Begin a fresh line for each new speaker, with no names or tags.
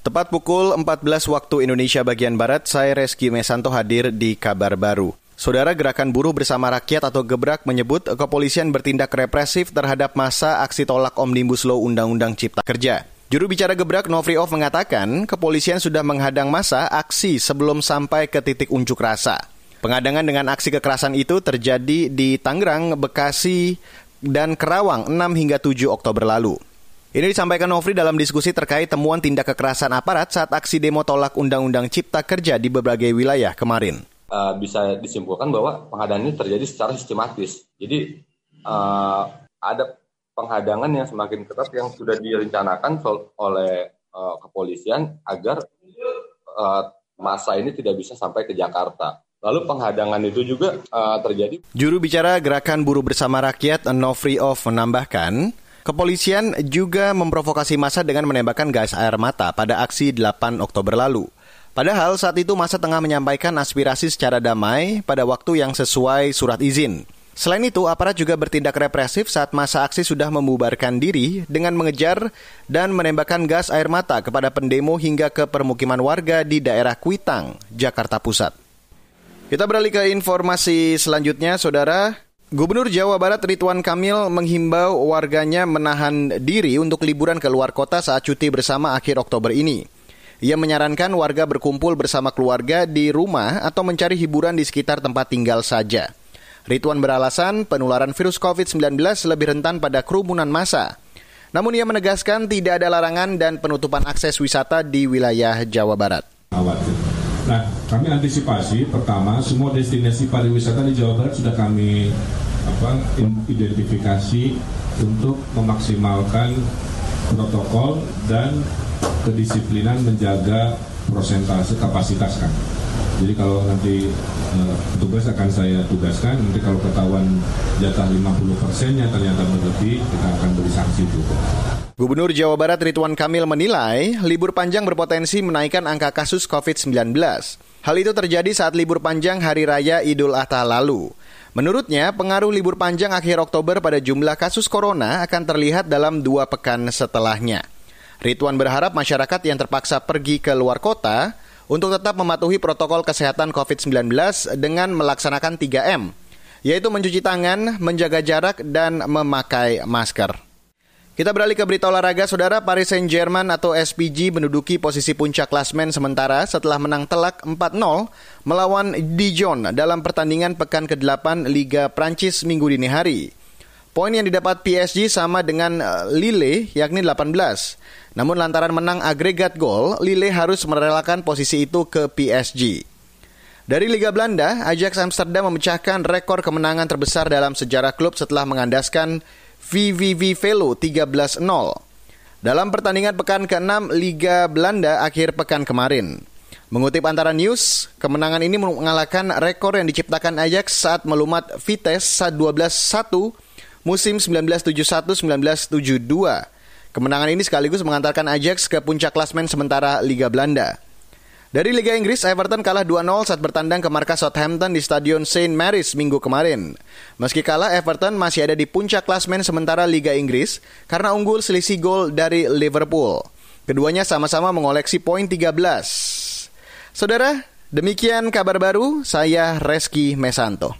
Tepat pukul 14 waktu Indonesia bagian Barat, saya Reski Mesanto hadir di Kabar Baru. Saudara Gerakan Buruh Bersama Rakyat atau Gebrak menyebut kepolisian bertindak represif terhadap masa aksi tolak Omnibus Law Undang-Undang Cipta Kerja. Juru bicara Gebrak Novriov mengatakan kepolisian sudah menghadang masa aksi sebelum sampai ke titik unjuk rasa. Pengadangan dengan aksi kekerasan itu terjadi di Tangerang, Bekasi, dan Kerawang 6 hingga 7 Oktober lalu. Ini disampaikan Novri dalam diskusi terkait temuan tindak kekerasan aparat saat aksi demo tolak Undang-Undang Cipta Kerja di berbagai wilayah kemarin.
Uh, bisa disimpulkan bahwa penghadangan ini terjadi secara sistematis. Jadi uh, ada penghadangan yang semakin ketat yang sudah direncanakan oleh uh, kepolisian agar uh, masa ini tidak bisa sampai ke Jakarta. Lalu penghadangan itu juga uh, terjadi.
Juru bicara Gerakan Buruh Bersama Rakyat Nofri Of menambahkan, Kepolisian juga memprovokasi masa dengan menembakkan gas air mata pada aksi 8 Oktober lalu. Padahal saat itu masa tengah menyampaikan aspirasi secara damai pada waktu yang sesuai surat izin. Selain itu, aparat juga bertindak represif saat masa aksi sudah membubarkan diri dengan mengejar dan menembakkan gas air mata kepada pendemo hingga ke permukiman warga di daerah Kuitang, Jakarta Pusat. Kita beralih ke informasi selanjutnya, Saudara. Gubernur Jawa Barat Ridwan Kamil menghimbau warganya menahan diri untuk liburan ke luar kota saat cuti bersama akhir Oktober ini. Ia menyarankan warga berkumpul bersama keluarga di rumah atau mencari hiburan di sekitar tempat tinggal saja. Ridwan beralasan penularan virus COVID-19 lebih rentan pada kerumunan massa. Namun ia menegaskan tidak ada larangan dan penutupan akses wisata di wilayah Jawa Barat.
Nah, kami antisipasi pertama semua destinasi pariwisata di Jawa Barat sudah kami apa identifikasi untuk memaksimalkan protokol dan kedisiplinan menjaga prosentase kapasitas kan. Jadi kalau nanti uh, petugas akan saya tugaskan, nanti kalau ketahuan jatah 50 persennya ternyata berlebih, kita akan beri sanksi juga.
Gubernur Jawa Barat Ridwan Kamil menilai libur panjang berpotensi menaikkan angka kasus COVID-19. Hal itu terjadi saat libur panjang Hari Raya Idul Adha lalu. Menurutnya, pengaruh libur panjang akhir Oktober pada jumlah kasus corona akan terlihat dalam dua pekan setelahnya. Ridwan berharap masyarakat yang terpaksa pergi ke luar kota untuk tetap mematuhi protokol kesehatan COVID-19 dengan melaksanakan 3M, yaitu mencuci tangan, menjaga jarak, dan memakai masker. Kita beralih ke berita olahraga, saudara Paris Saint-Germain atau SPG menduduki posisi puncak klasmen sementara setelah menang telak 4-0 melawan Dijon dalam pertandingan pekan ke-8 Liga Prancis minggu dini hari. Poin yang didapat PSG sama dengan eh, Lille, yakni 18. Namun lantaran menang agregat gol, Lille harus merelakan posisi itu ke PSG. Dari Liga Belanda, Ajax Amsterdam memecahkan rekor kemenangan terbesar dalam sejarah klub setelah mengandaskan VVV Velo 13-0 dalam pertandingan pekan ke-6 Liga Belanda akhir pekan kemarin. Mengutip antara news, kemenangan ini mengalahkan rekor yang diciptakan Ajax saat melumat Vitesse saat 12-1 musim 1971-1972. Kemenangan ini sekaligus mengantarkan Ajax ke puncak klasmen sementara Liga Belanda. Dari Liga Inggris, Everton kalah 2-0 saat bertandang ke markas Southampton di Stadion St. Mary's minggu kemarin. Meski kalah, Everton masih ada di puncak klasmen sementara Liga Inggris karena unggul selisih gol dari Liverpool. Keduanya sama-sama mengoleksi poin 13. Saudara, demikian kabar baru, saya Reski Mesanto.